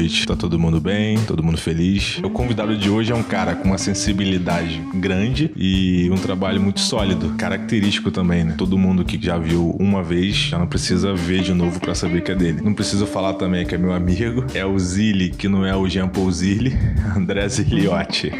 noite. Tá todo mundo bem? Todo mundo feliz? O convidado de hoje é um cara com uma sensibilidade grande e um trabalho muito sólido, característico também, né? Todo mundo que já viu uma vez já não precisa ver de novo para saber que é dele. Não preciso falar também que é meu amigo, é o Zilli, que não é o Jean Paul Zilli, André Ziliotti.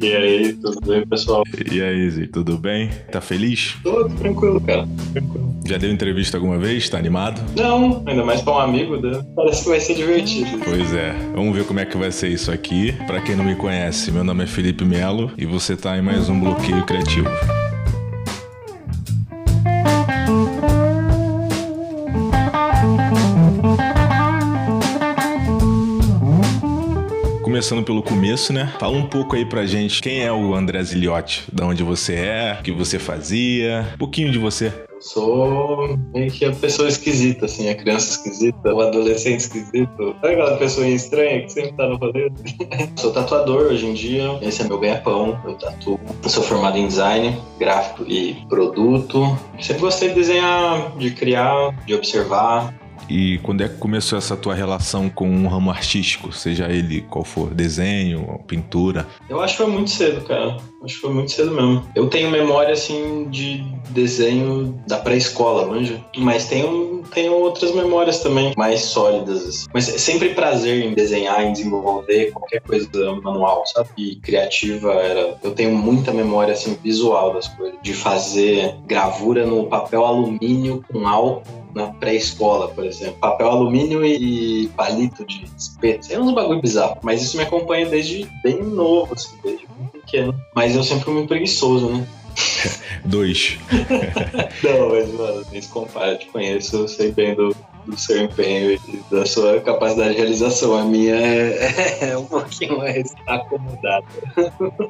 E aí, tudo bem, pessoal? E aí, Zi, tudo bem? Tá feliz? Tô tranquilo, cara. Tranquilo. Já deu entrevista alguma vez? Tá animado? Não, ainda mais pra um amigo, né? Parece que vai ser divertido. Pois é. Vamos ver como é que vai ser isso aqui. Pra quem não me conhece, meu nome é Felipe Melo e você tá em mais um Bloqueio Criativo. começando pelo começo, né? Fala um pouco aí pra gente quem é o André Ziliotti, da onde você é, o que você fazia, um pouquinho de você. Sou meio que a pessoa esquisita, assim, a criança esquisita, o adolescente esquisito. Sabe aquela pessoa estranha que sempre tá no rolê? sou tatuador hoje em dia, esse é meu ganha-pão, eu tatuo. Eu sou formado em design, gráfico e produto. Sempre gostei de desenhar, de criar, de observar, e quando é que começou essa tua relação com um ramo artístico, seja ele qual for, desenho, pintura? Eu acho que foi muito cedo, cara. Acho que foi muito cedo mesmo. Eu tenho memória, assim, de desenho da pré-escola, manja? Mas tenho, tenho outras memórias também, mais sólidas, assim. Mas é sempre prazer em desenhar, em desenvolver qualquer coisa manual, sabe? E criativa era... Eu tenho muita memória, assim, visual das coisas. De fazer gravura no papel alumínio com álcool na pré-escola, por exemplo. Papel alumínio e palito de espeto. É uns bagulho bizarro. Mas isso me acompanha desde bem novo, assim, desde bem pequeno. Mas eu sempre fui muito preguiçoso, né? Dois. Não, mas, mano, nem se compara, te conheço, eu sei bem do, do seu empenho e da sua capacidade de realização. A minha é, é um pouquinho mais acomodada.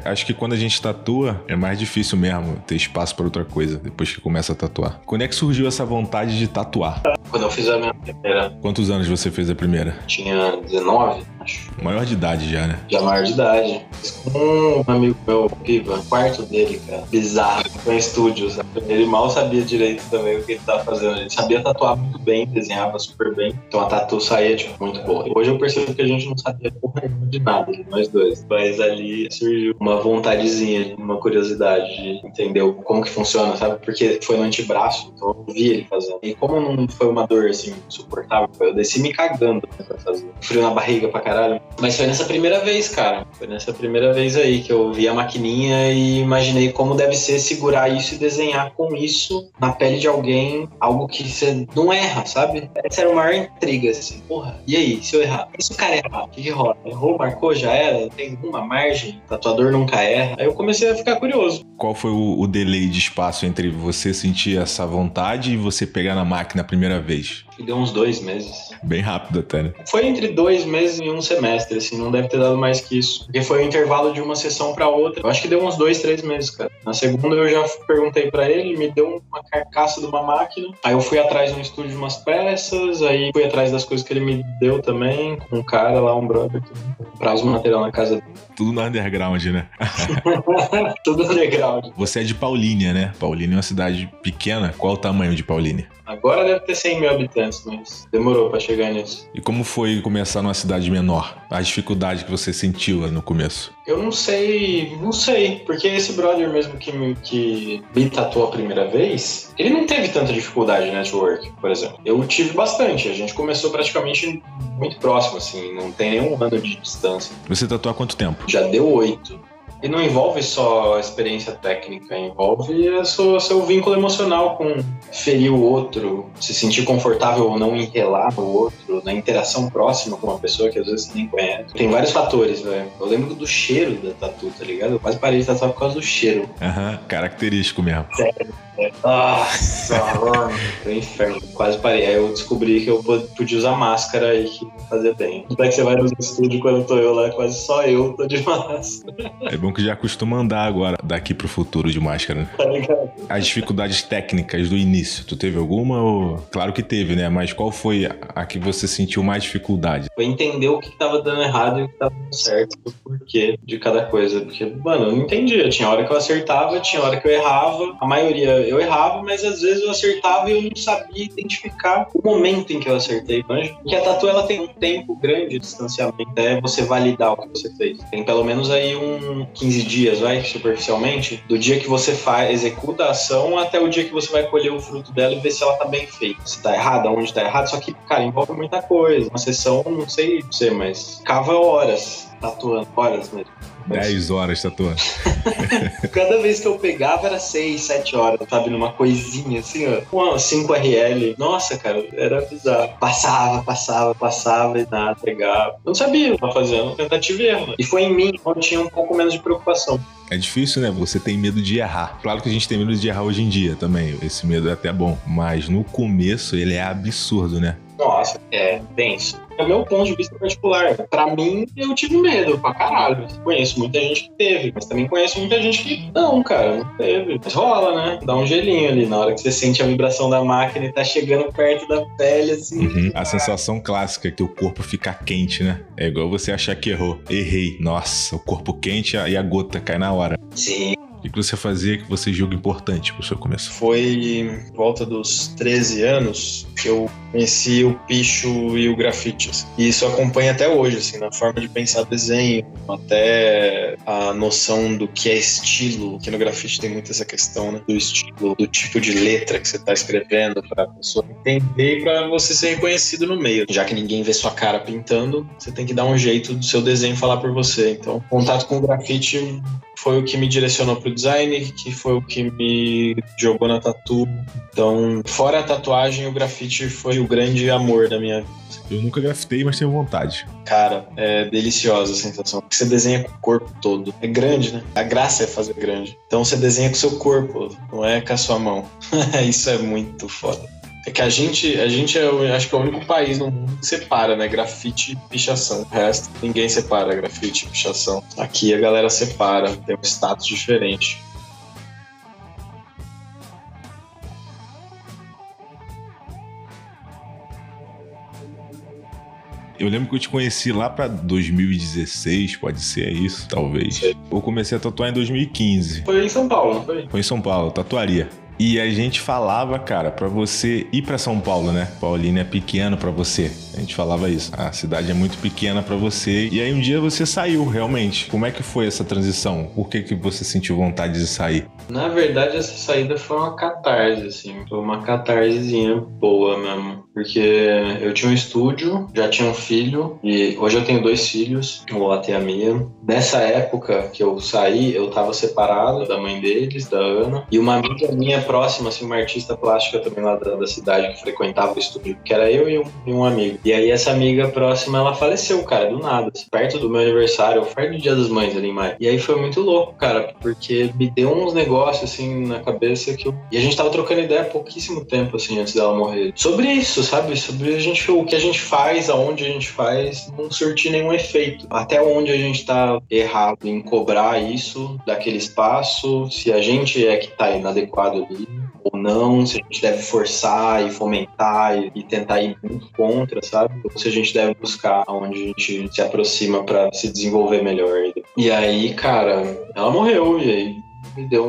Acho que quando a gente tatua, é mais difícil mesmo ter espaço para outra coisa depois que começa a tatuar. Quando é que surgiu essa vontade de tatuar? Quando eu fiz a minha primeira. Quantos anos você fez a primeira? Tinha 19, acho. Maior de idade já, né? Já maior de idade. Fiz com um amigo meu, Piva, quarto dele, cara. Bizarro. Foi em estúdio, sabe? Ele mal sabia direito também o que ele tava fazendo. Ele sabia tatuar muito bem, desenhava super bem. Então a tatu saía, tipo, muito boa. Hoje eu percebo que a gente não sabia porra de nada, nós dois. Mas ali surgiu uma vontadezinha, uma curiosidade de entender como que funciona, sabe? Porque foi no antebraço, então eu vi ele fazendo. E como não foi uma dor, assim, suportável, eu desci me cagando pra fazer. Frio na barriga pra caralho. Mas foi nessa primeira vez, cara. Foi nessa primeira vez aí que eu vi a maquininha e imaginei como deve ser segurar isso e desenhar com isso na pele de alguém, algo que você não erra, sabe? Essa era a maior intriga, assim, porra, e aí, se eu errar? E se o cara errar? O que, que rola? Errou, marcou, já era? Tem alguma margem? O tatuador nunca erra. Aí eu comecei a ficar curioso. Qual foi o, o delay de espaço entre você sentir essa vontade e você pegar na máquina a primeira vez? deu uns dois meses. Bem rápido até, né? Foi entre dois meses e um semestre, assim, não deve ter dado mais que isso. Porque foi o intervalo de uma sessão para outra. Eu acho que deu uns dois, três meses, cara. Na segunda eu já perguntei para ele, me deu uma carcaça de uma máquina. Aí eu fui atrás no estúdio de umas peças, aí fui atrás das coisas que ele me deu também, com um cara lá, um brother, que comprava os material na casa dele. Tudo no underground, né? Tudo underground. Você é de Paulínia, né? Paulínia é uma cidade pequena. Qual o tamanho de Paulínia? Agora deve ter 100 mil habitantes, mas demorou para chegar nisso. E como foi começar numa cidade menor? A dificuldade que você sentiu no começo? Eu não sei, não sei, porque esse brother mesmo que me, que me tatuou a primeira vez, ele não teve tanta dificuldade de network, por exemplo. Eu tive bastante, a gente começou praticamente muito próximo, assim, não tem nenhum ano de distância. Você tatuou há quanto tempo? Já deu oito. E não envolve só a experiência técnica, envolve o seu, seu vínculo emocional com ferir o outro, se sentir confortável ou não em relar o outro, na interação próxima com uma pessoa que às vezes você nem conhece. Tem vários fatores, velho. Eu lembro do cheiro da tatu, tá ligado? Eu quase parei de tatuar por causa do cheiro. Aham, característico mesmo. Sério. Nossa, mano, foi inferno. Quase parei. Aí eu descobri que eu podia usar máscara e que fazia bem. Como é que você vai no estúdio quando tô eu lá? Quase só eu tô de máscara. É bom que já costuma andar agora, daqui pro futuro de máscara, né? Tá ligado? As dificuldades técnicas do início, tu teve alguma? Ou... Claro que teve, né? Mas qual foi a que você sentiu mais dificuldade? Foi entender o que tava dando errado e o que tava dando certo, o porquê de cada coisa. Porque, mano, eu não entendia. Tinha hora que eu acertava, tinha hora que eu errava. A maioria Eu errava, mas às vezes eu acertava e eu não sabia identificar o momento em que eu acertei, manja. Porque a tatu ela tem um tempo grande de distanciamento até você validar o que você fez. Tem pelo menos aí um 15 dias, vai, superficialmente, do dia que você faz, executa a ação até o dia que você vai colher o fruto dela e ver se ela tá bem feita. Se tá errada, onde tá errado. Só que, cara, envolve muita coisa. Uma sessão, não sei você, mas cava horas tatuando, horas mesmo. 10 horas tatuando. Cada vez que eu pegava era 6, 7 horas, sabe? Numa coisinha assim, ó. 5 RL. Nossa, cara, era bizarro. Passava, passava, passava e nada, pegava. Eu não sabia o que tava fazendo, tentativa e erro. E foi em mim onde tinha um pouco menos de preocupação. É difícil, né? Você tem medo de errar. Claro que a gente tem medo de errar hoje em dia também. Esse medo é até bom. Mas no começo ele é absurdo, né? Nossa, é denso. É o meu ponto de vista particular. Pra mim, eu tive medo pra caralho. Conheço muita gente que teve, mas também conheço muita gente que não, cara, não teve. Mas rola, né? Dá um gelinho ali na hora que você sente a vibração da máquina e tá chegando perto da pele, assim. Uhum. A sensação clássica é que o corpo fica quente, né? É igual você achar que errou. Errei. Nossa, o corpo quente e a gota cai na hora. Sim. O que você fazia que você julga importante pro seu começo? Foi volta dos 13 anos que eu conheci o picho e o grafite. Assim. E isso acompanha até hoje, assim, na forma de pensar desenho, até a noção do que é estilo, que no grafite tem muito essa questão, né? Do estilo, do tipo de letra que você está escrevendo para a pessoa entender e para você ser reconhecido no meio. Já que ninguém vê sua cara pintando, você tem que dar um jeito do seu desenho falar por você. Então, contato com o grafite foi o que me direcionou pro design, que foi o que me jogou na tatu. Então, fora a tatuagem, o grafite foi o grande amor da minha vida. Eu nunca grafitei, mas tenho vontade. Cara, é deliciosa a sensação. Porque você desenha com o corpo todo. É grande, né? A graça é fazer grande. Então você desenha com o seu corpo, não é com a sua mão. Isso é muito foda. É que a gente, a gente é, acho que é o único país no mundo que separa, né? Grafite e pichação. O resto, ninguém separa grafite e pichação. Aqui a galera separa, tem um status diferente. Eu lembro que eu te conheci lá pra 2016, pode ser isso, talvez. Eu comecei a tatuar em 2015. Foi em São Paulo, não foi? Foi em São Paulo, tatuaria. E a gente falava, cara, para você ir para São Paulo, né? Paulínia é pequeno para você. A gente falava isso. A cidade é muito pequena para você. E aí um dia você saiu, realmente. Como é que foi essa transição? Por que que você sentiu vontade de sair? Na verdade, essa saída foi uma catarse, assim. Foi uma catarsezinha boa mesmo. Porque eu tinha um estúdio, já tinha um filho, e hoje eu tenho dois filhos, o Otto e a Mia. Nessa época que eu saí, eu tava separado da mãe deles, da Ana, e uma amiga minha próxima, assim, uma artista plástica também lá da, da cidade que frequentava o estúdio, que era eu e um, e um, amigo. E aí essa amiga próxima, ela faleceu, cara, do nada, assim, perto do meu aniversário, perto do Dia das Mães ali em maio. E aí foi muito louco, cara, porque me deu uns negócios, assim, na cabeça que eu... E a gente tava trocando ideia há pouquíssimo tempo, assim, antes dela morrer. Sobre isso, sabe? Sobre a gente, o que a gente faz, aonde a gente faz, não surtir nenhum efeito. Até onde a gente tá errado em cobrar isso daquele espaço, se a gente é que tá inadequado ali ou não, se a gente deve forçar e fomentar e, e tentar ir muito contra, sabe? Ou se a gente deve buscar onde a gente se aproxima para se desenvolver melhor. E aí, cara, ela morreu e aí me deu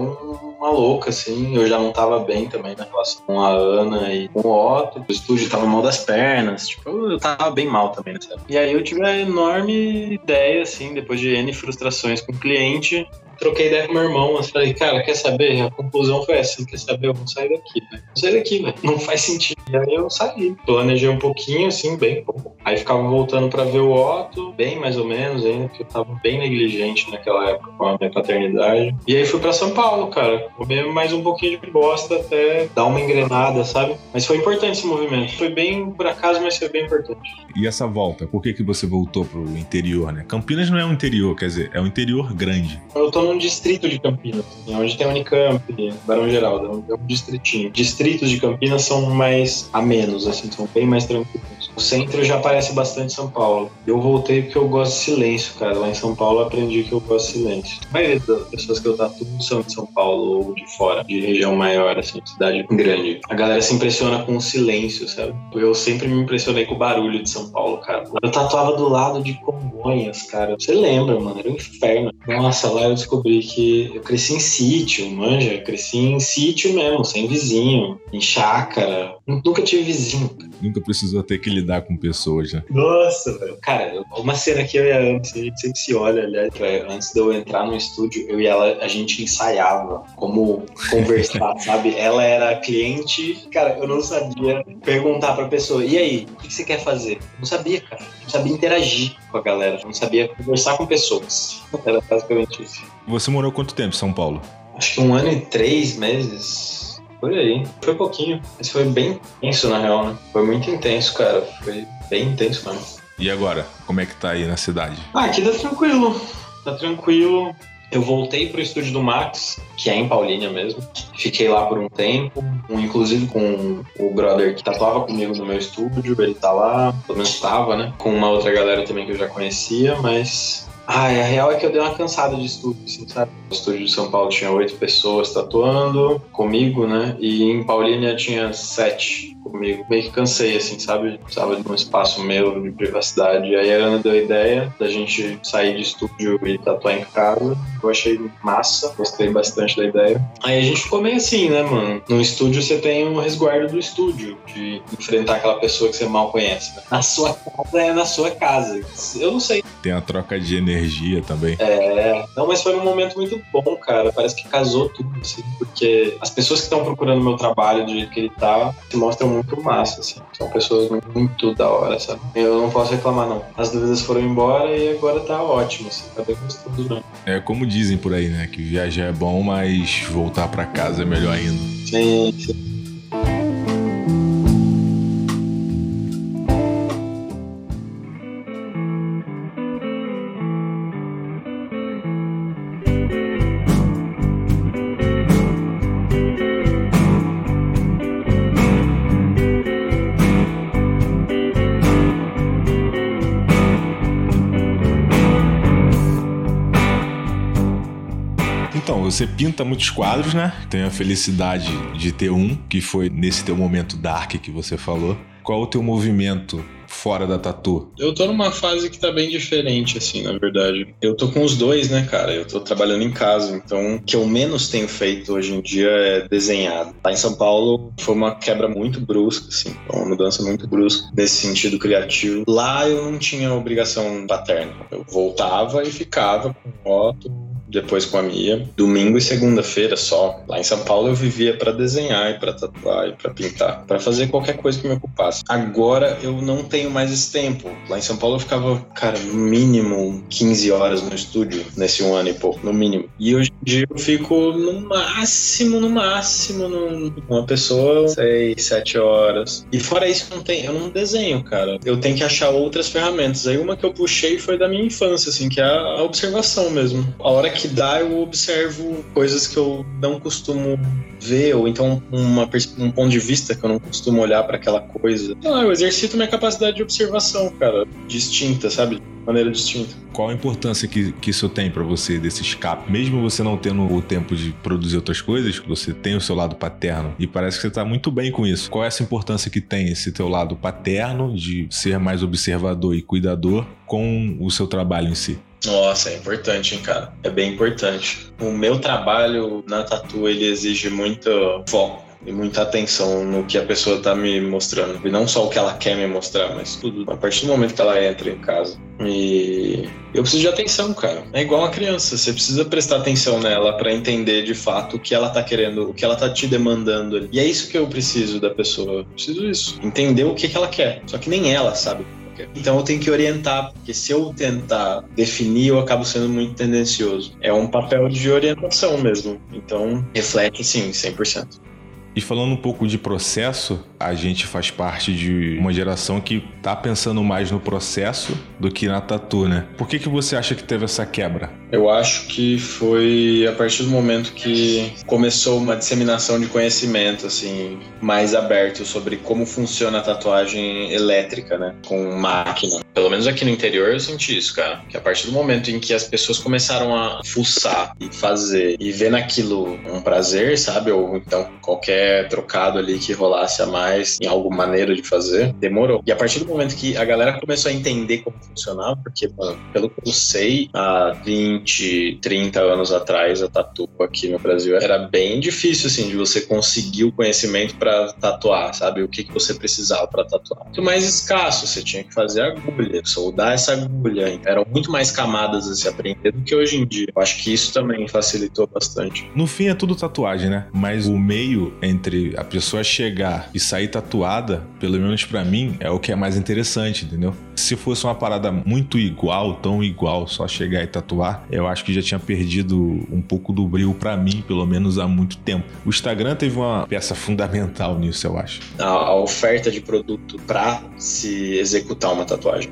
uma louca, assim. Eu já não tava bem também na relação com a Ana e com o Otto. O estúdio tava mal das pernas. Tipo, eu tava bem mal também época. E aí eu tive a enorme ideia, assim, depois de N frustrações com o cliente, troquei ideia com meu irmão, mas falei, cara, quer saber? A conclusão foi essa, quer saber? Eu vou sair daqui, velho. Vou sair daqui, velho. Não faz sentido. E aí eu saí. Planejei um pouquinho, assim, bem pouco. Aí ficava voltando pra ver o Otto, bem mais ou menos ainda, porque eu tava bem negligente naquela época com a minha paternidade. E aí fui pra São Paulo, cara. Comer mais um pouquinho de bosta até dar uma engrenada, sabe? Mas foi importante esse movimento. Foi bem por acaso, mas foi bem importante. E essa volta, por que que você voltou pro interior, né? Campinas não é um interior, quer dizer, é um interior grande. Eu tô num distrito de Campinas, assim, onde tem a Unicamp, Barão Geraldo, é um distritinho. Distritos de Campinas são mais a menos, assim, são bem mais tranquilos. O centro já parece bastante São Paulo. Eu voltei porque eu gosto de silêncio, cara. Lá em São Paulo eu aprendi que eu gosto de silêncio. A maioria das pessoas que eu tatuo são de São Paulo ou de fora, de região maior, assim, cidade grande. A galera se impressiona com o silêncio, sabe? Eu sempre me impressionei com o barulho de São Paulo, cara. Eu tatuava do lado de Congonhas, cara. Você lembra, mano? Era um inferno. Nossa, lá eu descobri que eu cresci em sítio, manja? Cresci em sítio mesmo, sem vizinho, em chácara. Nunca tive vizinho. Nunca precisou ter que lidar com pessoas, né? Nossa, velho. Cara, uma cena que eu e a Ana, a gente sempre se olha, aliás, antes de eu entrar no estúdio, eu e ela, a gente ensaiava como conversar, sabe? Ela era cliente, cara, eu não sabia perguntar pra pessoa, e aí, o que você quer fazer? Eu não sabia, cara. Eu não sabia interagir com a galera, não sabia conversar com pessoas. Era basicamente isso. Você morou quanto tempo em São Paulo? Acho que um ano e três meses. Por aí. Foi pouquinho. Mas foi bem intenso, na real, né? Foi muito intenso, cara. Foi bem intenso mesmo. E agora? Como é que tá aí na cidade? Ah, aqui tá tranquilo. Tá tranquilo. Eu voltei pro estúdio do Max, que é em Paulínia mesmo. Fiquei lá por um tempo, um, inclusive com o brother que tatuava comigo no meu estúdio, ele tá lá, pelo menos tava, né? Com uma outra galera também que eu já conhecia, mas ah, a real é que eu dei uma cansada de estúdio, assim, sabe? No estúdio de São Paulo tinha oito pessoas tatuando comigo, né? E em Paulínia tinha sete comigo. Meio que cansei, assim, sabe? Precisava de um espaço meu, de privacidade. E aí a Ana deu a ideia da gente sair de estúdio e tatuar em casa. Eu achei massa, gostei bastante da ideia. Aí a gente ficou meio assim, né, mano? No estúdio você tem um resguardo do estúdio, de enfrentar aquela pessoa que você mal conhece. Né? Na sua casa é na sua casa. Eu não sei. Tem a troca de energia também. É, não, mas foi um momento muito bom, cara. Parece que casou tudo, assim, porque as pessoas que estão procurando meu trabalho do jeito que ele tá se mostram muito massa, assim. São pessoas muito da hora, sabe? Eu não posso reclamar, não. As dúvidas foram embora e agora tá ótimo, assim. Tá bem gostoso, né? É como dizem por aí, né? Que viajar é bom, mas voltar para casa é melhor ainda. Sim, sim. Você pinta muitos quadros, né? Tenho a felicidade de ter um, que foi nesse teu momento dark que você falou. Qual o teu movimento fora da tatu? Eu tô numa fase que tá bem diferente, assim, na verdade. Eu tô com os dois, né, cara? Eu tô trabalhando em casa, então o que eu menos tenho feito hoje em dia é desenhado. Lá em São Paulo foi uma quebra muito brusca, assim, uma mudança muito brusca nesse sentido criativo. Lá eu não tinha obrigação paterna. Eu voltava e ficava com moto, depois com a Mia. Domingo e segunda-feira só. Lá em São Paulo eu vivia para desenhar e para tatuar e para pintar, para fazer qualquer coisa que me ocupasse. Agora eu não tenho mais esse tempo. Lá em São Paulo eu ficava, cara, mínimo 15 horas no estúdio nesse um ano e pouco, no mínimo. E hoje em dia eu fico no máximo, no máximo, num, uma pessoa 6, 7 horas. E fora isso, não tem, eu não desenho, cara. Eu tenho que achar outras ferramentas. Aí uma que eu puxei foi da minha infância, assim, que é a observação mesmo. A hora que dá, eu observo coisas que eu não costumo ver, ou então uma, um ponto de vista que eu não costumo olhar para aquela coisa. Ah, eu exercito minha capacidade de observação, cara, distinta, sabe? maneira distinta. Qual a importância que, que isso tem para você, desse escape? Mesmo você não tendo o tempo de produzir outras coisas, você tem o seu lado paterno e parece que você tá muito bem com isso. Qual é essa importância que tem esse teu lado paterno de ser mais observador e cuidador com o seu trabalho em si? Nossa, é importante, hein, cara? É bem importante. O meu trabalho na tatu, ele exige muito foco e muita atenção no que a pessoa tá me mostrando. E não só o que ela quer me mostrar, mas tudo. A partir do momento que ela entra em casa. E eu preciso de atenção, cara. É igual uma criança. Você precisa prestar atenção nela para entender de fato o que ela tá querendo, o que ela tá te demandando. E é isso que eu preciso da pessoa. Eu preciso disso. Entender o que, que ela quer. Só que nem ela sabe. Então eu tenho que orientar, porque se eu tentar definir, eu acabo sendo muito tendencioso. É um papel de orientação mesmo. Então reflete sim, 100%. E falando um pouco de processo, a gente faz parte de uma geração que tá pensando mais no processo do que na tatu, né? Por que, que você acha que teve essa quebra? Eu acho que foi a partir do momento que começou uma disseminação de conhecimento, assim, mais aberto sobre como funciona a tatuagem elétrica, né? Com máquina. Pelo menos aqui no interior eu senti isso, cara. Que a partir do momento em que as pessoas começaram a fuçar e fazer e ver naquilo um prazer, sabe? Ou então qualquer trocado ali que rolasse a mais em alguma maneira de fazer, demorou. E a partir do momento que a galera começou a entender como funcionava, porque, mano, pelo que eu sei, há 20, 30 anos atrás, a tatu aqui no Brasil era bem difícil, assim, de você conseguir o conhecimento para tatuar, sabe? O que, que você precisava para tatuar. Muito mais escasso, você tinha que fazer agulha, soldar essa agulha. Eram muito mais camadas a se aprender do que hoje em dia. Eu acho que isso também facilitou bastante. No fim é tudo tatuagem, né? Mas o meio entre a pessoa chegar e sair tatuada, pelo menos para mim, é o que é mais interessante, entendeu? Se fosse uma parada muito igual, tão igual, só chegar e tatuar, eu acho que já tinha perdido um pouco do brilho para mim, pelo menos há muito tempo. O Instagram teve uma peça fundamental nisso, eu acho. A, a oferta de produto para se executar uma tatuagem.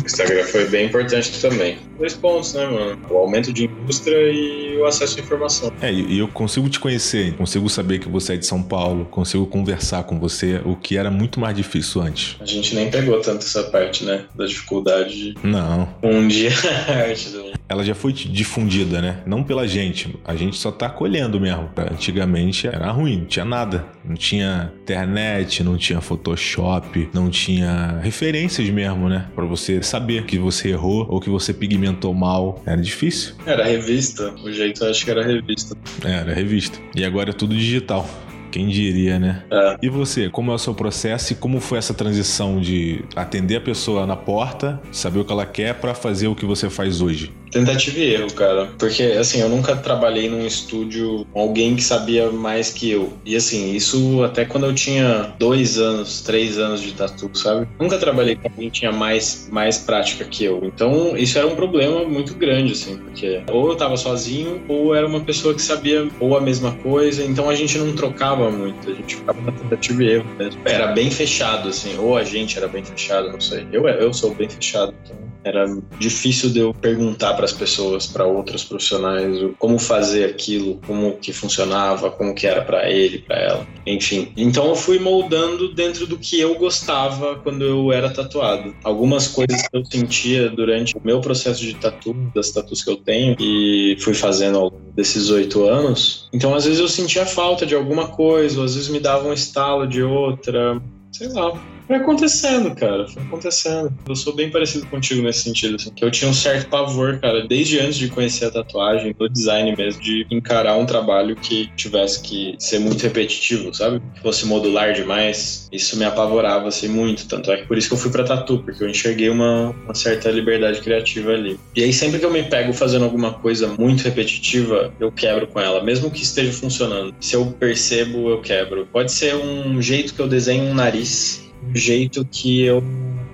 O Instagram foi bem importante também. Dois pontos, né, mano? O aumento de indústria e o acesso à informação. É, e eu consigo te conhecer, consigo saber que você é de São Paulo, consigo conversar com você, o que era muito mais difícil antes. A gente nem pegou tanto essa parte, né? Da dificuldade de Não. um dia a arte do. Ela já foi difundida, né? Não pela gente. A gente só tá colhendo mesmo. Antigamente era ruim, não tinha nada. Não tinha internet, não tinha Photoshop, não tinha referências mesmo, né? Pra você saber que você errou ou que você pigmentou mal. Era difícil. Era revista. O jeito eu acho que era revista. É, Era revista. E agora é tudo digital. Quem diria, né? É. E você, como é o seu processo e como foi essa transição de atender a pessoa na porta, saber o que ela quer pra fazer o que você faz hoje? Tentativa e erro, cara. Porque, assim, eu nunca trabalhei num estúdio com alguém que sabia mais que eu. E, assim, isso até quando eu tinha dois anos, três anos de tatu, sabe? Nunca trabalhei com alguém que tinha mais, mais prática que eu. Então, isso era um problema muito grande, assim, porque ou eu tava sozinho, ou era uma pessoa que sabia ou a mesma coisa. Então, a gente não trocava muito. A gente ficava na tentativa e erro mesmo. Era bem fechado, assim. Ou a gente era bem fechado, não sei. Eu, eu sou bem fechado, então era difícil de eu perguntar para as pessoas, para outros profissionais, como fazer aquilo, como que funcionava, como que era para ele, para ela, enfim. Então eu fui moldando dentro do que eu gostava quando eu era tatuado. Algumas coisas que eu sentia durante o meu processo de tatu, das tatus que eu tenho e fui fazendo ao longo desses oito anos. Então às vezes eu sentia falta de alguma coisa, ou às vezes me dava um estalo de outra, sei lá. Foi acontecendo, cara. Foi acontecendo. Eu sou bem parecido contigo nesse sentido, assim. Que eu tinha um certo pavor, cara, desde antes de conhecer a tatuagem, do design mesmo, de encarar um trabalho que tivesse que ser muito repetitivo, sabe? Que fosse modular demais. Isso me apavorava, assim, muito. Tanto é que por isso que eu fui pra tatu, porque eu enxerguei uma, uma certa liberdade criativa ali. E aí, sempre que eu me pego fazendo alguma coisa muito repetitiva, eu quebro com ela, mesmo que esteja funcionando. Se eu percebo, eu quebro. Pode ser um jeito que eu desenho um nariz um jeito que eu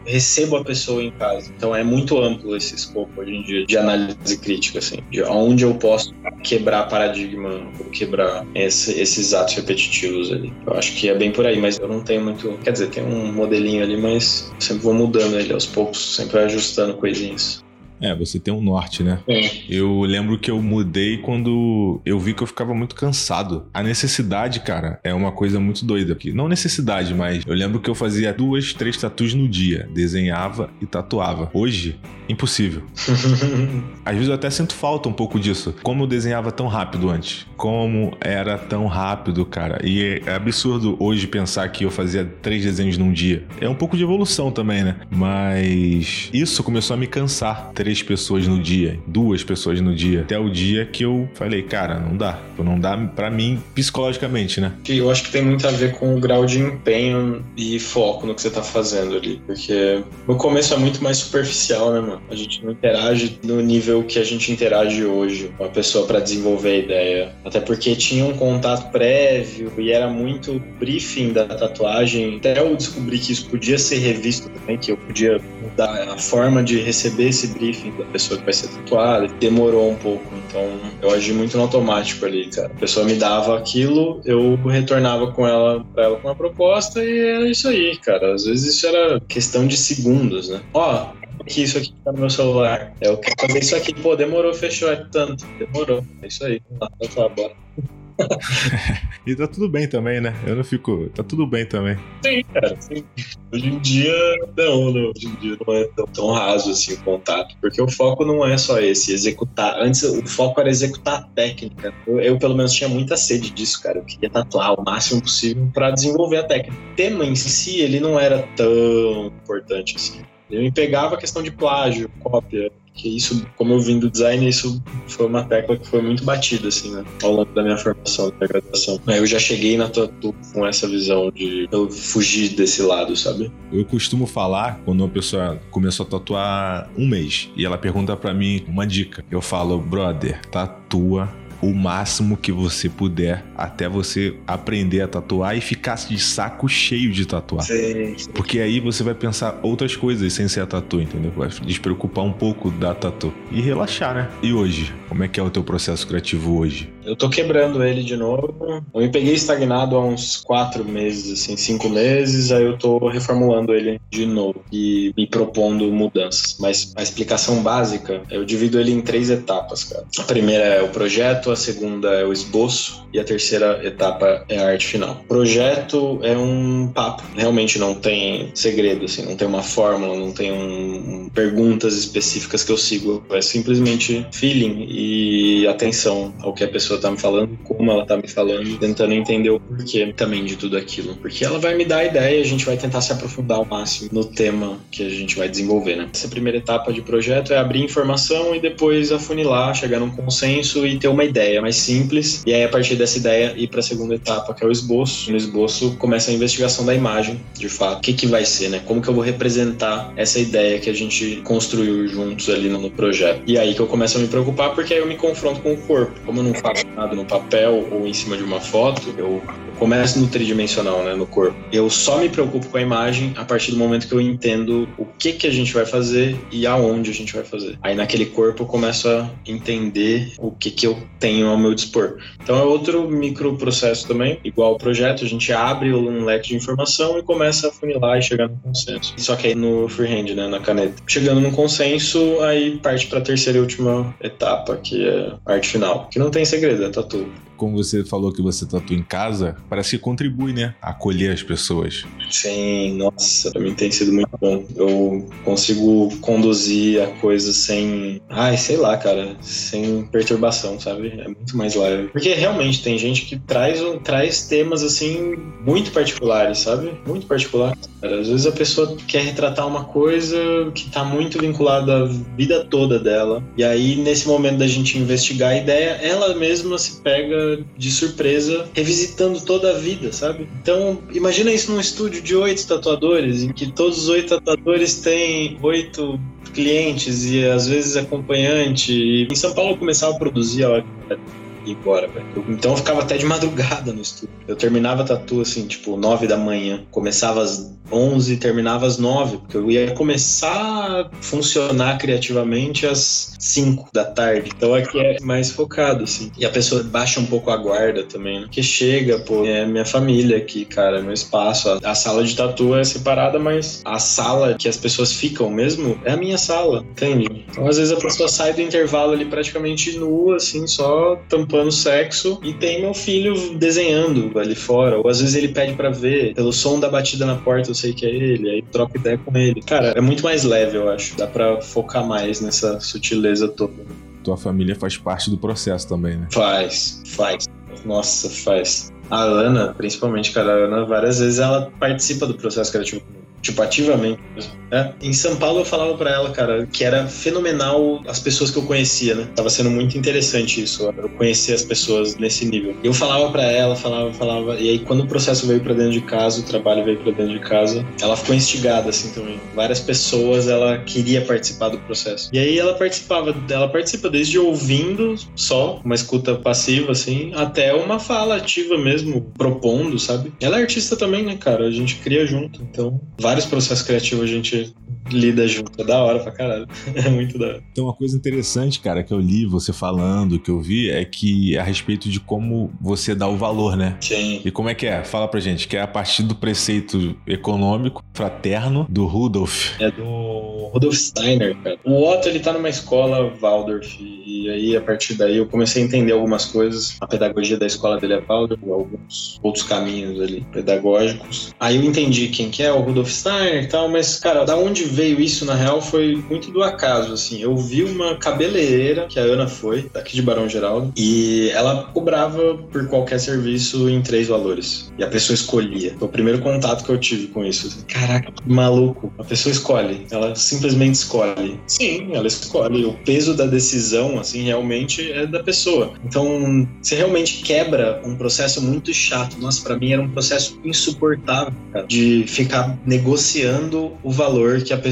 recebo a pessoa em casa. Então é muito amplo esse escopo hoje em dia de análise crítica, assim, de onde eu posso quebrar paradigma ou quebrar esse- esses atos repetitivos ali. Eu acho que é bem por aí, mas eu não tenho muito. Quer dizer, tem um modelinho ali, mas sempre vou mudando ele aos poucos, sempre ajustando coisinhas. É, você tem um norte, né? É. Eu lembro que eu mudei quando eu vi que eu ficava muito cansado. A necessidade, cara, é uma coisa muito doida. aqui. Não necessidade, mas eu lembro que eu fazia duas, três tatuas no dia. Desenhava e tatuava. Hoje, impossível. Às vezes eu até sinto falta um pouco disso. Como eu desenhava tão rápido antes. Como era tão rápido, cara. E é absurdo hoje pensar que eu fazia três desenhos num dia. É um pouco de evolução também, né? Mas isso começou a me cansar. Três pessoas no dia, duas pessoas no dia. Até o dia que eu falei, cara, não dá. Não dá pra mim psicologicamente, né? Eu acho que tem muito a ver com o grau de empenho e foco no que você tá fazendo ali. Porque no começo é muito mais superficial, né, mano? A gente não interage no nível que a gente interage hoje com a pessoa pra desenvolver a ideia. Até porque tinha um contato prévio e era muito briefing da tatuagem. Até eu descobri que isso podia ser revisto também, que eu podia mudar a forma de receber esse briefing da pessoa que vai ser tatuada. Demorou um pouco, então eu agi muito no automático ali, cara. A pessoa me dava aquilo, eu retornava com ela pra ela com uma proposta e era isso aí, cara. Às vezes isso era questão de segundos, né? Ó, que isso aqui tá no meu celular. É, eu quero fazer isso aqui. Pô, demorou, fechou, é tanto. Demorou. É isso aí. Vamos lá, tá, bora. e tá tudo bem também, né? Eu não fico. Tá tudo bem também. Sim, cara, sim. Hoje em dia, não, não. Hoje em dia não é tão, tão raso assim o contato. Porque o foco não é só esse, executar. Antes o foco era executar a técnica. Eu, eu pelo menos, tinha muita sede disso, cara. Eu queria tatuar o máximo possível para desenvolver a técnica. O tema em si, ele não era tão importante assim. Eu me pegava a questão de plágio, cópia, que isso, como eu vim do design, isso foi uma tecla que foi muito batida, assim, né, ao longo da minha formação, da graduação. Eu já cheguei na Tatu com essa visão de eu fugir desse lado, sabe? Eu costumo falar, quando uma pessoa começou a tatuar um mês, e ela pergunta para mim uma dica, eu falo, brother, tatua o máximo que você puder até você aprender a tatuar e ficar de saco cheio de tatuar. Sim, sim. Porque aí você vai pensar outras coisas sem ser a tatu, entendeu? Vai despreocupar um pouco da tatu. E relaxar, né? E hoje? Como é que é o teu processo criativo hoje? Eu tô quebrando ele de novo. Eu me peguei estagnado há uns quatro meses, assim, cinco meses, aí eu tô reformulando ele de novo e me propondo mudanças. Mas a explicação básica, eu divido ele em três etapas, cara. A primeira é o projeto, a segunda é o esboço e a terceira etapa é a arte final. Projeto é um papo, realmente não tem segredo, assim, não tem uma fórmula, não tem um, perguntas específicas que eu sigo. É simplesmente feeling e atenção ao que a pessoa tá me falando, como ela tá me falando, tentando entender o porquê também de tudo aquilo. Porque ela vai me dar a ideia e a gente vai tentar se aprofundar ao máximo no tema que a gente vai desenvolver, né? Essa primeira etapa de projeto é abrir informação e depois afunilar, chegar num consenso e ter uma ideia mais simples. E aí, a partir dessa ideia, ir para a segunda etapa, que é o esboço. No esboço começa a investigação da imagem, de fato. O que, que vai ser, né? Como que eu vou representar essa ideia que a gente construiu juntos ali no projeto? E aí que eu começo a me preocupar, porque aí eu me confronto com o corpo. Como eu não faço no papel ou em cima de uma foto, eu começo no tridimensional, né, no corpo. Eu só me preocupo com a imagem a partir do momento que eu entendo o que que a gente vai fazer e aonde a gente vai fazer. Aí naquele corpo eu começo a entender o que que eu tenho ao meu dispor. Então é outro micro processo também, igual o projeto, a gente abre um leque de informação e começa a funilar e chegar no consenso. Só que aí no freehand, né, na caneta. Chegando no consenso, aí parte para a terceira e última etapa, que é a arte final, que não tem segredo, é tatu como você falou que você tatua em casa, parece que contribui, né? Acolher as pessoas. Sim, nossa, pra mim tem sido muito bom. Eu consigo conduzir a coisa sem. Ai, sei lá, cara, sem perturbação, sabe? É muito mais leve. Porque realmente tem gente que traz, traz temas assim muito particulares, sabe? Muito particular. Cara. Às vezes a pessoa quer retratar uma coisa que tá muito vinculada à vida toda dela. E aí, nesse momento da gente investigar a ideia, ela mesma se pega de surpresa, revisitando toda a vida, sabe? Então, imagina isso num estúdio de oito tatuadores, em que todos os oito tatuadores têm oito clientes e às vezes acompanhante. E em São Paulo eu começava a produzir hora ir embora, velho. Então eu ficava até de madrugada no estúdio. Eu terminava tatu assim, tipo, nove da manhã. Começava às 11 e terminava às 9, porque eu ia começar a funcionar criativamente às 5 da tarde. Então aqui é mais focado, assim. E a pessoa baixa um pouco a guarda também, né? Porque chega, pô, é minha família aqui, cara, meu espaço. A, a sala de tatu é separada, mas a sala que as pessoas ficam mesmo é a minha sala, entende? Então às vezes a pessoa sai do intervalo ali praticamente nua, assim, só tampando o sexo, e tem meu filho desenhando ali fora. Ou às vezes ele pede para ver, pelo som da batida na porta, sei que é ele, aí troca ideia com ele. Cara, é muito mais leve, eu acho. Dá pra focar mais nessa sutileza toda. Tua família faz parte do processo também, né? Faz, faz. Nossa, faz. A Ana, principalmente, cara, a Ana, várias vezes ela participa do processo criativo tipo, ativamente mesmo. É. Em São Paulo eu falava para ela, cara, que era fenomenal as pessoas que eu conhecia, né? Tava sendo muito interessante isso, eu conhecer as pessoas nesse nível. Eu falava para ela, falava, falava, e aí quando o processo veio para dentro de casa, o trabalho veio para dentro de casa, ela ficou instigada assim também. Várias pessoas ela queria participar do processo. E aí ela participava, ela participa desde ouvindo só, uma escuta passiva assim, até uma fala ativa mesmo, propondo, sabe? Ela é artista também, né, cara? A gente cria junto, então vários processos criativos a gente lida junto. É da hora pra caralho. É muito da hora. Então, uma coisa interessante, cara, que eu li você falando, que eu vi, é que a respeito de como você dá o valor, né? Sim. E como é que é? Fala pra gente, que é a partir do preceito econômico fraterno do Rudolf. É do Rudolf Steiner, cara. O Otto, ele tá numa escola Waldorf, e aí, a partir daí, eu comecei a entender algumas coisas. A pedagogia da escola dele é Waldorf, alguns outros caminhos ali pedagógicos. Aí eu entendi quem que é o Rudolf Steiner e tal, mas, cara, da onde veio isso, na real, foi muito do acaso, assim. Eu vi uma cabeleireira, que a Ana foi, daqui de Barão Geraldo, e ela cobrava por qualquer serviço em três valores. E a pessoa escolhia. Foi o primeiro contato que eu tive com isso. Caraca, maluco. A pessoa escolhe. Ela simplesmente escolhe. Sim, ela escolhe. O peso da decisão, assim, realmente é da pessoa. Então, você realmente quebra um processo muito chato. Nossa, para mim era um processo insuportável, cara, de ficar negociando o valor que a pessoa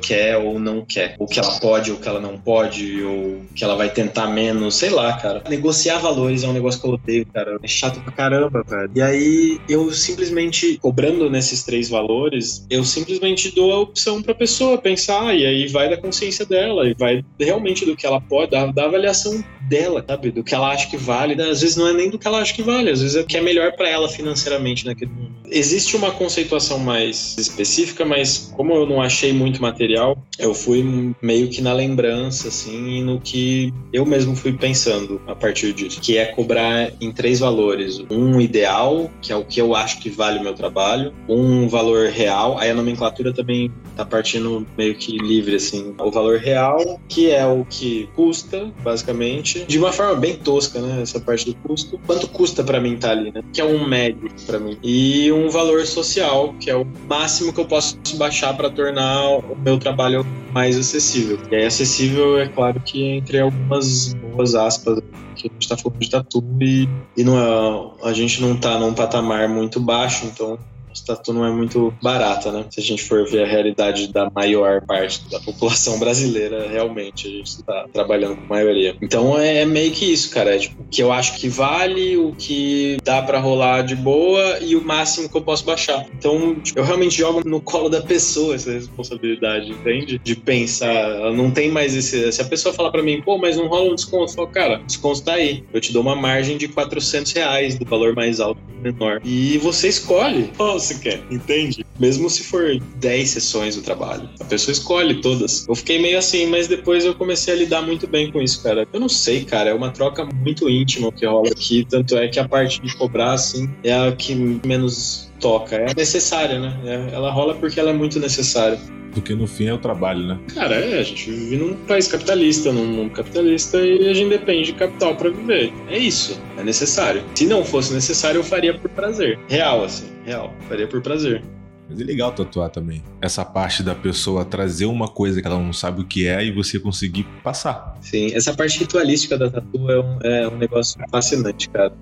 quer ou não quer. O que ela pode ou que ela não pode, ou que ela vai tentar menos, sei lá, cara. Negociar valores é um negócio que eu odeio, cara. É chato pra caramba, cara. E aí, eu simplesmente, cobrando nesses três valores, eu simplesmente dou a opção pra pessoa pensar, e aí vai da consciência dela, e vai realmente do que ela pode, da, da avaliação dela, sabe? Do que ela acha que vale. Às vezes não é nem do que ela acha que vale, às vezes é o que é melhor para ela financeiramente naquele momento. Existe uma conceituação mais específica, mas como eu não achei muito material, eu fui meio que na lembrança, assim, e no que eu mesmo fui pensando a partir disso, que é cobrar em três valores. Um ideal, que é o que eu acho que vale o meu trabalho, um valor real, aí a nomenclatura também tá partindo meio que livre, assim. O valor real, que é o que custa, basicamente, de uma forma bem tosca, né? Essa parte do custo. Quanto custa para mim estar tá ali, né? Que é um médio para mim. E um valor social, que é o máximo que eu posso baixar para tornar o meu trabalho mais acessível. E aí, acessível, é claro que entre algumas boas aspas, que a gente tá falando de tatu e, e não é, a gente não tá num patamar muito baixo, então tatu não é muito barata, né? Se a gente for ver a realidade da maior parte da população brasileira, realmente a gente está trabalhando com maioria. Então é meio que isso, cara. É tipo, o que eu acho que vale, o que dá para rolar de boa e o máximo que eu posso baixar. Então tipo, eu realmente jogo no colo da pessoa essa responsabilidade, entende? De pensar, não tem mais esse. Se a pessoa falar para mim, pô, mas não rola um desconto, eu falo, cara, desconto tá aí. Eu te dou uma margem de 400 reais do valor mais alto menor. E você escolhe qual você quer, entende? Mesmo se for 10 sessões do trabalho, a pessoa escolhe todas. Eu fiquei meio assim, mas depois eu comecei a lidar muito bem com isso, cara. Eu não sei, cara, é uma troca muito íntima que rola aqui, tanto é que a parte de cobrar, assim, é a que menos toca. É necessária, né? É, ela rola porque ela é muito necessária. Porque no fim é o trabalho, né? Cara, é, a gente vive num país capitalista, num mundo capitalista e a gente depende de capital para viver. É isso, é necessário. Se não fosse necessário, eu faria por prazer. Real, assim, real. Faria por prazer. Mas é legal tatuar também. Essa parte da pessoa trazer uma coisa que ela não sabe o que é e você conseguir passar. Sim, essa parte ritualística da tatu é um, é um negócio fascinante, cara.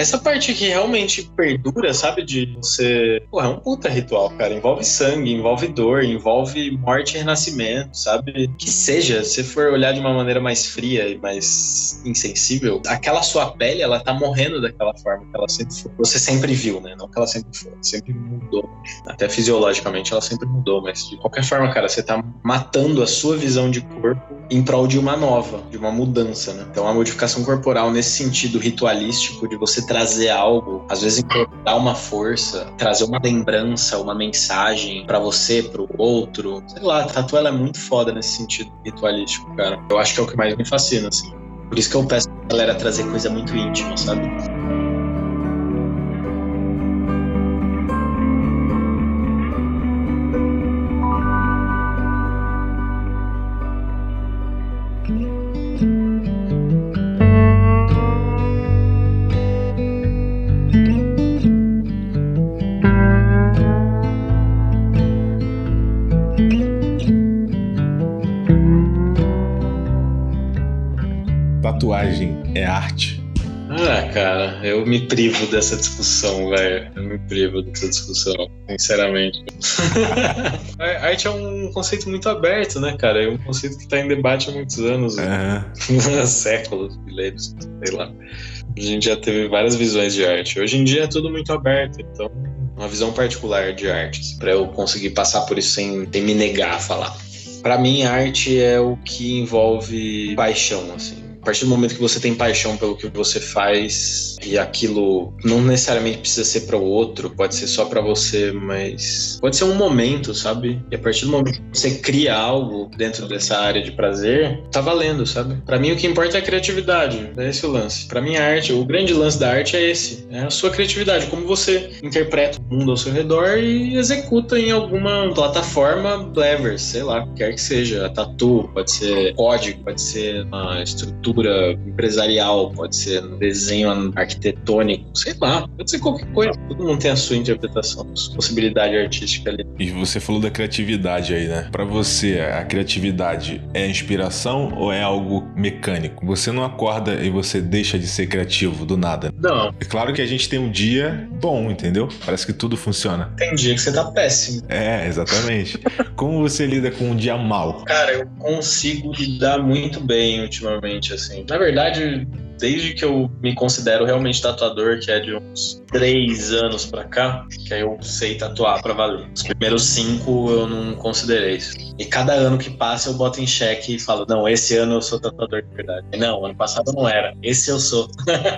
Essa parte que realmente perdura, sabe? De você. Porra, é um puta ritual, cara. Envolve sangue, envolve dor, envolve morte e renascimento, sabe? Que seja, se for olhar de uma maneira mais fria e mais insensível, aquela sua pele, ela tá morrendo daquela forma que ela sempre foi. Você sempre viu, né? Não que ela sempre foi, sempre mudou. Até fisiologicamente ela sempre mudou, mas de qualquer forma, cara, você tá matando a sua visão de corpo em prol de uma nova, de uma mudança, né? Então a modificação corporal nesse sentido ritualístico de você trazer algo, às vezes incorporar uma força, trazer uma lembrança, uma mensagem para você, para o outro. Sei lá, tatu ela é muito foda nesse sentido ritualístico, cara. Eu acho que é o que mais me fascina, assim. Por isso que eu peço pra galera trazer coisa muito íntima, sabe? Me privo dessa discussão, velho. Eu me privo dessa discussão, sinceramente. a arte é um conceito muito aberto, né, cara? É um conceito que está em debate há muitos anos, uhum. séculos, milênios, sei lá. A gente já teve várias visões de arte. Hoje em dia é tudo muito aberto, então uma visão particular de arte, para eu conseguir passar por isso sem, sem me negar a falar. Para mim, arte é o que envolve paixão, assim. Partir do momento que você tem paixão pelo que você faz e aquilo não necessariamente precisa ser para o outro, pode ser só para você, mas pode ser um momento, sabe? E a partir do momento que você cria algo dentro dessa área de prazer, tá valendo, sabe? Para mim o que importa é a criatividade, é esse o lance. Para mim a arte, o grande lance da arte é esse, é a sua criatividade, como você interpreta o mundo ao seu redor e executa em alguma plataforma levers, sei lá, quer que seja, tatu, pode ser código, pode ser uma estrutura estrutura empresarial, pode ser desenho arquitetônico, sei lá, pode ser qualquer coisa. Todo mundo tem a sua interpretação, a sua possibilidade artística ali. E você falou da criatividade aí, né? Para você, a criatividade é inspiração ou é algo mecânico? Você não acorda e você deixa de ser criativo do nada. Não. É claro que a gente tem um dia bom, entendeu? Parece que tudo funciona. Tem dia que você tá péssimo. É, exatamente. Como você lida com um dia mal? Cara, eu consigo lidar muito bem ultimamente, assim. Na verdade, desde que eu me considero realmente tatuador, que é de uns três anos pra cá, que aí eu sei tatuar pra valer. Os primeiros cinco eu não considerei isso. E cada ano que passa eu boto em xeque e falo, não, esse ano eu sou tatuador de verdade. Não, ano passado não era. Esse eu sou.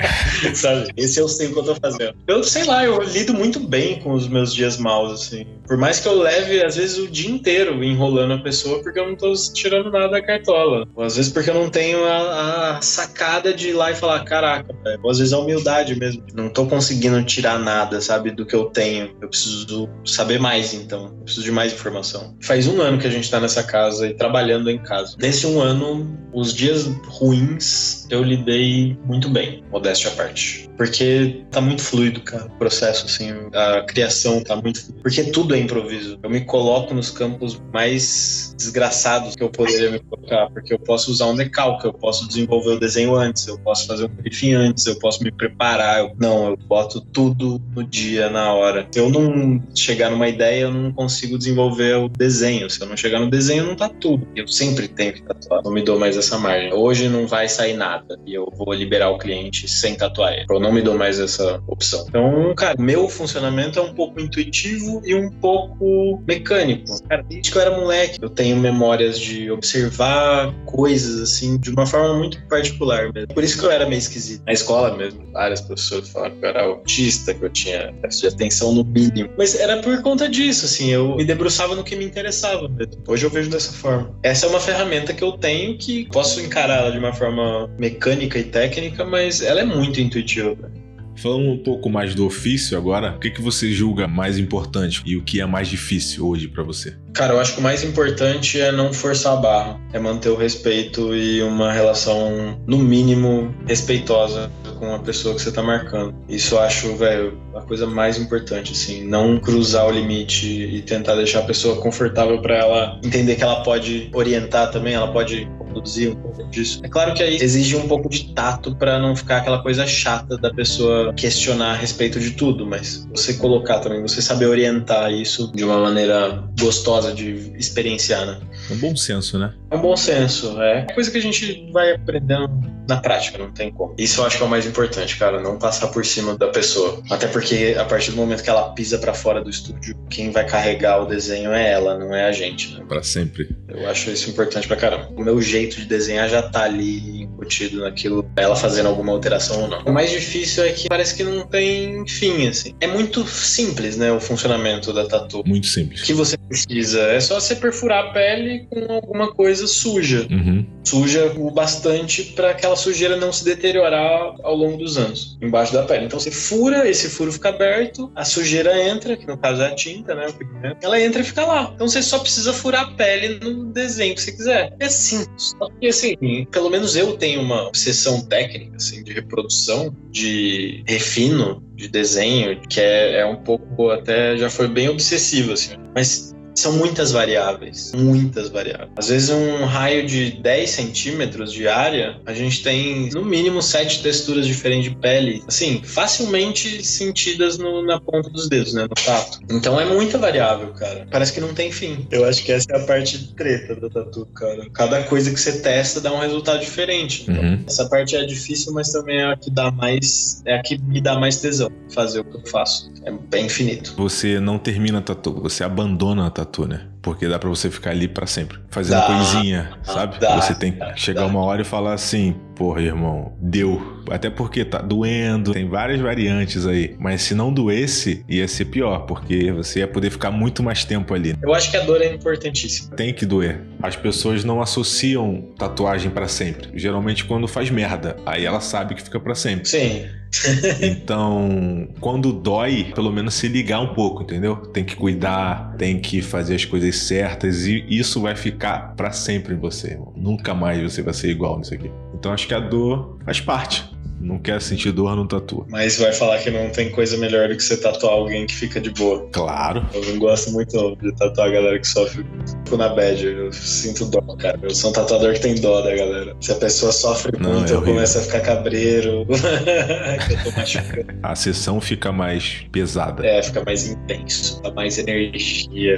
Sabe? Esse eu sei o que eu tô fazendo. Eu sei lá, eu lido muito bem com os meus dias maus, assim. Por mais que eu leve, às vezes, o dia inteiro enrolando a pessoa porque eu não tô tirando nada da cartola. Ou às vezes porque eu não tenho a, a sacada de ir lá e falar, caraca, ou às vezes a humildade mesmo. Não tô conseguindo tirar nada, sabe, do que eu tenho. Eu preciso saber mais, então. Eu preciso de mais informação. Faz um ano que a gente tá nessa casa e trabalhando em casa. Nesse um ano, os dias ruins eu lidei muito bem, modéstia à parte. Porque tá muito fluido, cara, o processo, assim, a criação tá muito fluido. Porque tudo é improviso. Eu me coloco nos campos mais desgraçados que eu poderia me colocar, porque eu posso usar um decalque, eu posso desenvolver o desenho antes, eu posso fazer um briefing antes, eu posso me preparar. Eu, não, eu boto tudo no dia, na hora. Se eu não chegar numa ideia, eu não consigo desenvolver o desenho. Se eu não chegar no desenho, não tá tudo. Eu sempre tenho que tatuar. Não me dou mais essa margem. Hoje não vai sair nada e eu vou liberar o cliente sem tatuar. Eu não me dou mais essa opção. Então, cara, meu funcionamento é um pouco intuitivo e um pouco mecânico. Cara, desde que eu era moleque, eu tenho memórias de observar coisas assim de uma forma muito particular mesmo. Por isso que eu era meio esquisito. Na escola mesmo, várias pessoas falaram que eu era autista, que eu tinha de atenção no mínimo. Mas era por conta disso, assim, eu me debruçava no que me interessava mesmo. Hoje eu vejo dessa forma. Essa é uma ferramenta que eu tenho que posso encará-la de uma forma mecânica e técnica, mas ela é muito intuitiva. Falando um pouco mais do ofício agora, o que, que você julga mais importante e o que é mais difícil hoje para você? Cara, eu acho que o mais importante é não forçar a barra, é manter o respeito e uma relação, no mínimo, respeitosa com a pessoa que você tá marcando. Isso eu acho, velho, a coisa mais importante, assim, não cruzar o limite e tentar deixar a pessoa confortável para ela entender que ela pode orientar também, ela pode conduzir um pouco disso. É claro que aí exige um pouco de tato para não ficar aquela coisa chata da pessoa questionar a respeito de tudo, mas você colocar também, você saber orientar isso de uma maneira gostosa de experienciar, né? É um bom senso, né? É um bom senso, é coisa que a gente vai aprendendo na prática, não tem como. Isso eu acho que é o mais importante, cara, não passar por cima da pessoa. Até porque a partir do momento que ela pisa para fora do estúdio, quem vai carregar o desenho é ela, não é a gente, né? Para sempre. Eu acho isso importante pra caramba. O meu jeito de desenhar já tá ali embutido naquilo, ela fazendo alguma alteração ou não. O mais difícil é que parece que não tem fim, assim. É muito simples, né, o funcionamento da tatu. Muito simples. O que você precisa é só você perfurar a pele com alguma coisa suja. Uhum. Suja o bastante para aquela sujeira não se deteriorar ao longo dos anos, embaixo da pele. Então você fura, esse furo fica aberto, a sujeira entra, que no caso é a tinta, né, o pigmento, ela entra e fica lá. Então você só precisa furar a pele no desenho que você quiser. É simples. E assim, pelo menos eu tenho uma obsessão técnica, assim, de reprodução, de refino, de desenho, que é, é um pouco até já foi bem obsessivo, assim. Mas são muitas variáveis. Muitas variáveis. Às vezes, um raio de 10 centímetros de área, a gente tem no mínimo sete texturas diferentes de pele, assim, facilmente sentidas no, na ponta dos dedos, né? No tato. Então é muita variável, cara. Parece que não tem fim. Eu acho que essa é a parte treta do tatu, cara. Cada coisa que você testa dá um resultado diferente. Então, uhum. Essa parte é difícil, mas também é a que dá mais. É a que me dá mais tesão fazer o que eu faço. É bem infinito. Você não termina a tatu, você abandona a tatu, né? Porque dá para você ficar ali para sempre, fazendo dá, coisinha, sabe? Dá, você tem que chegar dá. uma hora e falar assim, porra, irmão, deu. Até porque tá doendo, tem várias variantes aí. Mas se não doesse, ia ser pior, porque você ia poder ficar muito mais tempo ali. Eu acho que a dor é importantíssima. Tem que doer. As pessoas não associam tatuagem para sempre. Geralmente quando faz merda, aí ela sabe que fica para sempre. Sim. então, quando dói, pelo menos se ligar um pouco, entendeu? Tem que cuidar, tem que fazer as coisas certas e isso vai ficar para sempre em você, irmão. Nunca mais você vai ser igual nisso aqui. Então acho que a dor faz parte não quer sentir dor, não tatua. Mas vai falar que não tem coisa melhor do que você tatuar alguém que fica de boa. Claro. Eu não gosto muito de tatuar a galera que sofre. Fico na bad, eu sinto dó, cara. Eu sou um tatuador que tem dó da galera. Se a pessoa sofre não, muito, é eu começo a ficar cabreiro. eu tô machucando. A sessão fica mais pesada. É, fica mais intenso, dá mais energia.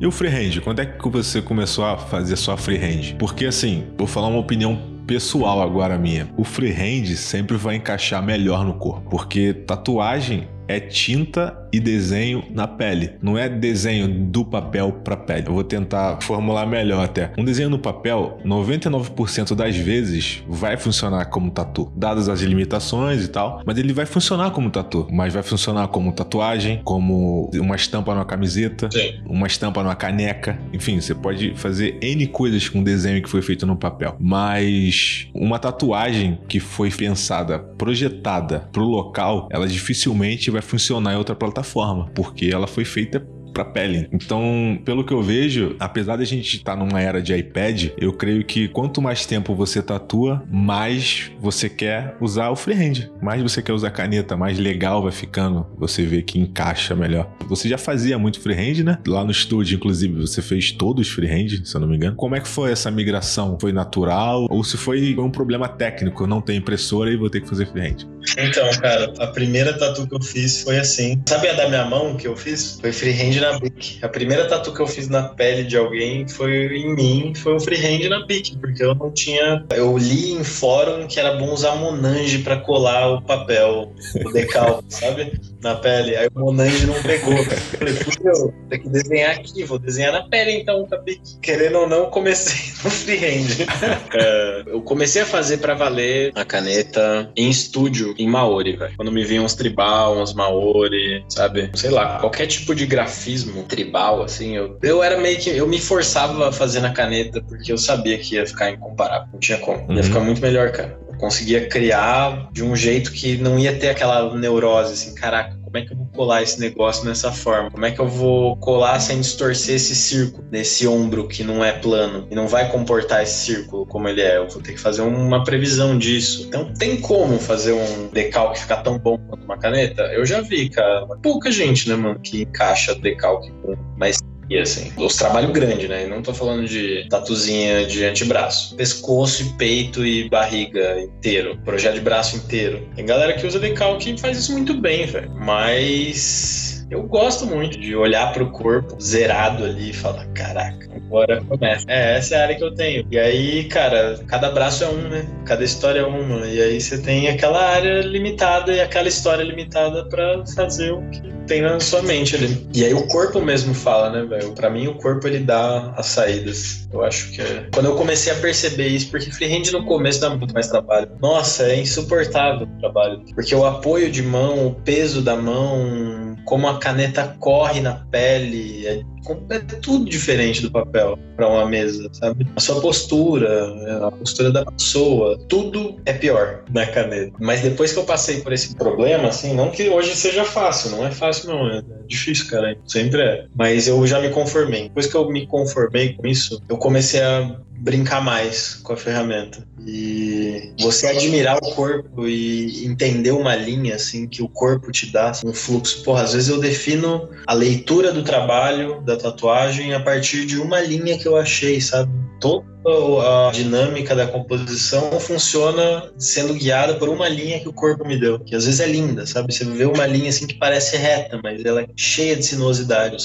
E o freehand? Quando é que você começou a fazer sua freehand? Porque assim, vou falar uma opinião pessoal agora minha. O freehand sempre vai encaixar melhor no corpo, porque tatuagem é tinta e desenho na pele. Não é desenho do papel para pele. Eu vou tentar formular melhor até. Um desenho no papel, 99% das vezes vai funcionar como tatu, dadas as limitações e tal, mas ele vai funcionar como tatu, mas vai funcionar como tatuagem, como uma estampa numa camiseta, Sim. uma estampa numa caneca, enfim, você pode fazer N coisas com um desenho que foi feito no papel. Mas uma tatuagem que foi pensada, projetada pro local, ela dificilmente vai funcionar em outra plataforma, porque ela foi feita para pele. Então, pelo que eu vejo, apesar de a gente estar tá numa era de iPad, eu creio que quanto mais tempo você tatua, mais você quer usar o freehand, mais você quer usar caneta, mais legal vai ficando. Você vê que encaixa melhor. Você já fazia muito freehand, né? Lá no estúdio, inclusive, você fez todos freehand, se eu não me engano. Como é que foi essa migração? Foi natural ou se foi um problema técnico? Não tenho impressora e vou ter que fazer freehand? Então, cara, a primeira tatu que eu fiz foi assim. Sabe a da minha mão que eu fiz? Foi freehand na Bic. A primeira tatu que eu fiz na pele de alguém foi em mim, foi um freehand na Bic, porque eu não tinha. Eu li em fórum que era bom usar Monange para colar o papel, o decalque, sabe? Na pele. Aí o Monange não pegou. Eu falei, fudeu, tem que desenhar aqui, vou desenhar na pele então, com a Bic. Querendo ou não, comecei no freehand. é, eu comecei a fazer para valer a caneta em estúdio, em Maori, velho. Quando me vinham uns tribal, uns Maori, sabe? Sei lá, qualquer tipo de grafismo tribal, assim. Eu, eu era meio que. Eu me forçava a fazer na caneta porque eu sabia que ia ficar incomparável. Não tinha como. Ia uhum. ficar muito melhor, cara. Eu conseguia criar de um jeito que não ia ter aquela neurose, assim, caraca, como é que eu vou colar esse negócio nessa forma? Como é que eu vou colar sem distorcer esse círculo nesse ombro que não é plano e não vai comportar esse círculo como ele é? Eu vou ter que fazer uma previsão disso. Então tem como fazer um decalque ficar tão bom quanto uma caneta? Eu já vi, cara. Pouca gente, né, mano, que encaixa decalque com mais e assim, os trabalhos grandes, né? não tô falando de tatuzinha de antebraço. Pescoço e peito e barriga inteiro. Projeto de braço inteiro. Tem galera que usa decalque e faz isso muito bem, velho. Mas eu gosto muito de olhar pro corpo zerado ali e falar, caraca, agora começa. É, essa é a área que eu tenho. E aí, cara, cada braço é um, né? Cada história é uma. E aí você tem aquela área limitada e aquela história limitada para fazer o que tem na sua mente ali. E aí o corpo mesmo fala, né, velho? Pra mim, o corpo ele dá as saídas. Eu acho que é. Quando eu comecei a perceber isso, porque freehand no começo dá muito mais trabalho. Nossa, é insuportável o trabalho. Porque o apoio de mão, o peso da mão, como a caneta corre na pele, é, é tudo diferente do papel para uma mesa, sabe? A sua postura, a postura da pessoa, tudo é pior na caneta. Mas depois que eu passei por esse problema, assim, não que hoje seja fácil, não é fácil não, é difícil, cara, sempre é. Mas eu já me conformei. Depois que eu me conformei com isso, eu comecei a brincar mais com a ferramenta. E você admirar o corpo e entender uma linha assim que o corpo te dá, um fluxo. Porra, às vezes eu defino a leitura do trabalho, da tatuagem, a partir de uma linha que eu achei, sabe? Todo a dinâmica da composição funciona sendo guiada por uma linha que o corpo me deu, que às vezes é linda, sabe? Você vê uma linha assim que parece reta, mas ela é cheia de sinuosidade?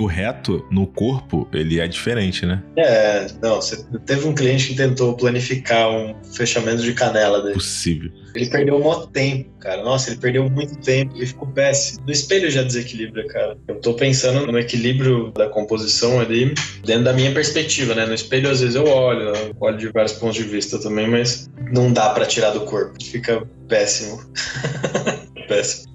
O reto no corpo, ele é diferente, né? É, não, você teve um cliente que tentou planificar um fechamento de canela dele. Possível. Ele perdeu um maior tempo, cara. Nossa, ele perdeu muito tempo e ficou péssimo. No espelho já desequilibra, cara. Eu tô pensando no equilíbrio da composição ali, dentro da minha perspectiva, né? No espelho, às vezes eu olho, eu olho de vários pontos de vista também, mas não dá para tirar do corpo. Fica péssimo. péssimo.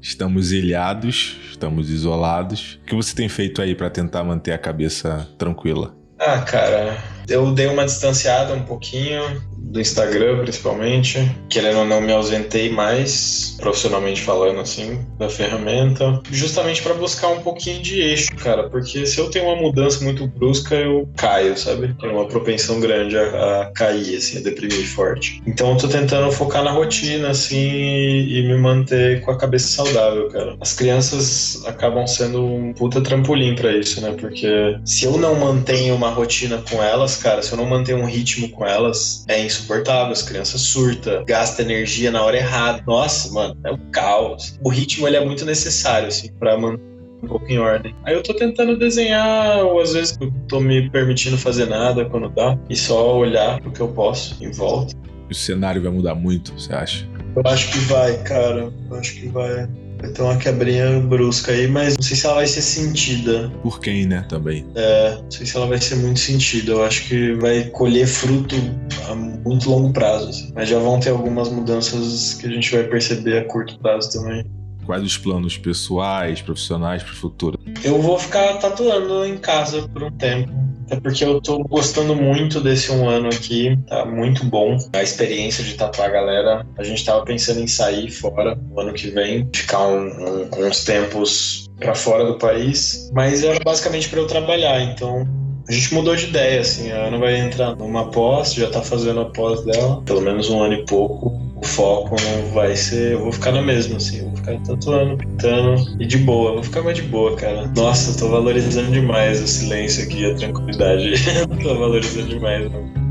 Estamos ilhados, estamos isolados. O que você tem feito aí para tentar manter a cabeça tranquila? Ah, cara, eu dei uma distanciada um pouquinho do Instagram, principalmente. Querendo ou não, me ausentei mais, profissionalmente falando, assim, da ferramenta. Justamente para buscar um pouquinho de eixo, cara. Porque se eu tenho uma mudança muito brusca, eu caio, sabe? Tenho uma propensão grande a, a cair, assim, a deprimir forte. Então eu tô tentando focar na rotina, assim, e, me manter com a cabeça saudável, cara. As crianças acabam sendo um puta trampolim para isso, né? Porque se eu não mantenho uma rotina com elas, cara, se eu não mantenho um ritmo com elas, é insuportável. As crianças surtam, gasta energia na hora errada. Nossa, mano, é um caos. O ritmo ele é muito necessário, assim, pra manter um pouco em ordem. Aí eu tô tentando desenhar, ou às vezes eu tô me permitindo fazer nada quando dá, e só olhar pro que eu posso em volta. O cenário vai mudar muito, você acha? Eu acho que vai, cara. Eu acho que vai. Vai ter uma quebrinha brusca aí, mas não sei se ela vai ser sentida. Por quem, né? Também. É, não sei se ela vai ser muito sentida. Eu acho que vai colher fruto a muito longo prazo. Assim. Mas já vão ter algumas mudanças que a gente vai perceber a curto prazo também. Quais os planos pessoais, profissionais para o futuro? Eu vou ficar tatuando em casa por um tempo. Até porque eu tô gostando muito desse um ano aqui, tá muito bom. A experiência de tatuar a galera. A gente tava pensando em sair fora o ano que vem, ficar um, um, uns tempos para fora do país, mas era basicamente para eu trabalhar, então a gente mudou de ideia, assim, a Ana vai entrar numa pós, já tá fazendo a pós dela, pelo menos um ano e pouco. O foco vai ser. Eu vou ficar na mesma, assim, eu vou ficar tatuando, pintando e de boa, vou ficar mais de boa, cara. Nossa, eu tô valorizando demais o silêncio aqui, a tranquilidade. tô valorizando demais, mano.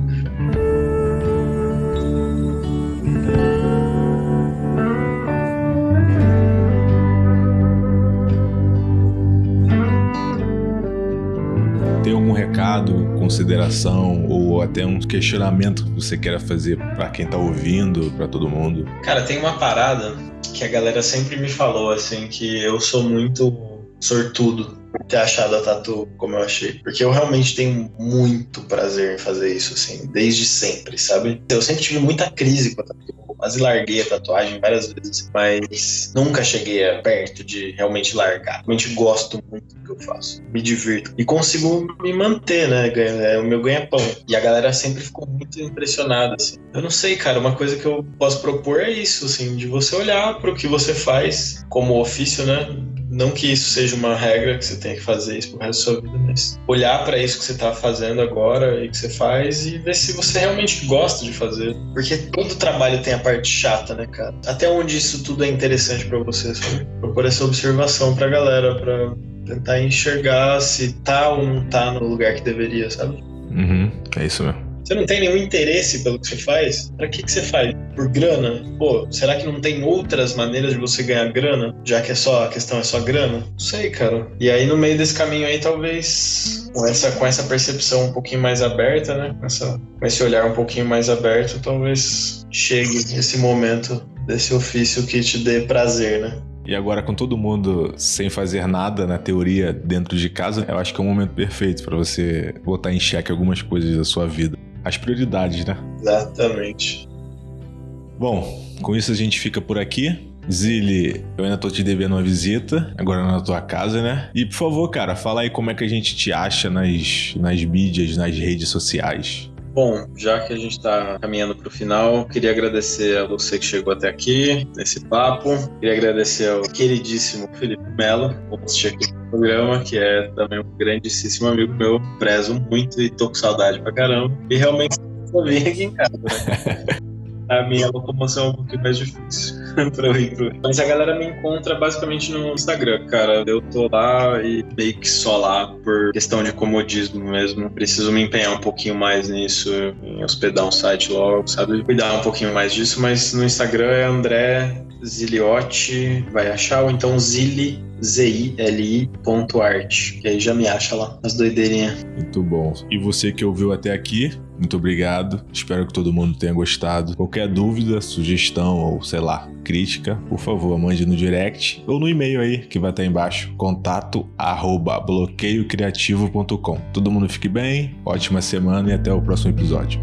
consideração ou até um questionamento que você queira fazer para quem tá ouvindo, para todo mundo? Cara, tem uma parada que a galera sempre me falou assim que eu sou muito sortudo ter achado a tatu como eu achei. Porque eu realmente tenho muito prazer em fazer isso, assim, desde sempre, sabe? Eu sempre tive muita crise com a tatu. Quase larguei a tatuagem várias vezes, mas nunca cheguei perto de realmente largar. Realmente gosto muito do que eu faço, me divirto e consigo me manter, né? É o meu ganha-pão. E a galera sempre ficou muito impressionada, assim. Eu não sei, cara, uma coisa que eu posso propor é isso, assim, de você olhar para o que você faz como ofício, né? Não que isso seja uma regra que você tenha que fazer isso pro resto da sua vida, mas olhar para isso que você tá fazendo agora e que você faz e ver se você realmente gosta de fazer. Porque todo trabalho tem a parte chata, né, cara? Até onde isso tudo é interessante para você, sabe? Propor essa observação pra galera, pra tentar enxergar se tá ou não tá no lugar que deveria, sabe? Uhum, é isso mesmo. Você não tem nenhum interesse pelo que você faz? Para que, que você faz? Por grana? Pô, será que não tem outras maneiras de você ganhar grana? Já que é só a questão é só grana? Não sei, cara. E aí no meio desse caminho aí, talvez com essa, com essa percepção um pouquinho mais aberta, né? Com, essa, com esse olhar um pouquinho mais aberto, talvez chegue esse momento desse ofício que te dê prazer, né? E agora, com todo mundo sem fazer nada na teoria dentro de casa, eu acho que é o momento perfeito para você botar em xeque algumas coisas da sua vida as prioridades, né? Exatamente. Bom, com isso a gente fica por aqui. Zili, eu ainda tô te devendo uma visita, agora na tua casa, né? E por favor, cara, fala aí como é que a gente te acha nas, nas mídias, nas redes sociais. Bom, já que a gente está caminhando para o final, queria agradecer a você que chegou até aqui nesse papo. Queria agradecer ao queridíssimo Felipe Mello, host aqui programa, que é também um grandíssimo amigo meu, prezo muito e tô com saudade pra caramba. E realmente eu vim aqui em casa, né? a minha locomoção é um pouquinho mais difícil pra eu ir pro. Mas a galera me encontra basicamente no Instagram, cara. Eu tô lá e meio que só lá por questão de comodismo mesmo. Preciso me empenhar um pouquinho mais nisso, em hospedar um site logo, sabe? Cuidar um pouquinho mais disso, mas no Instagram é André Ziliotti, vai achar, ou então Zili, Z-I-L-I ponto art, que aí já me acha lá, as doideirinhas. Muito bom. E você que ouviu até aqui, muito obrigado. Espero que todo mundo tenha gostado. Qualquer dúvida, sugestão ou sei lá, crítica, por favor, mande no direct ou no e-mail aí que vai estar embaixo, contato arroba bloqueiocriativo.com. Todo mundo fique bem, ótima semana e até o próximo episódio.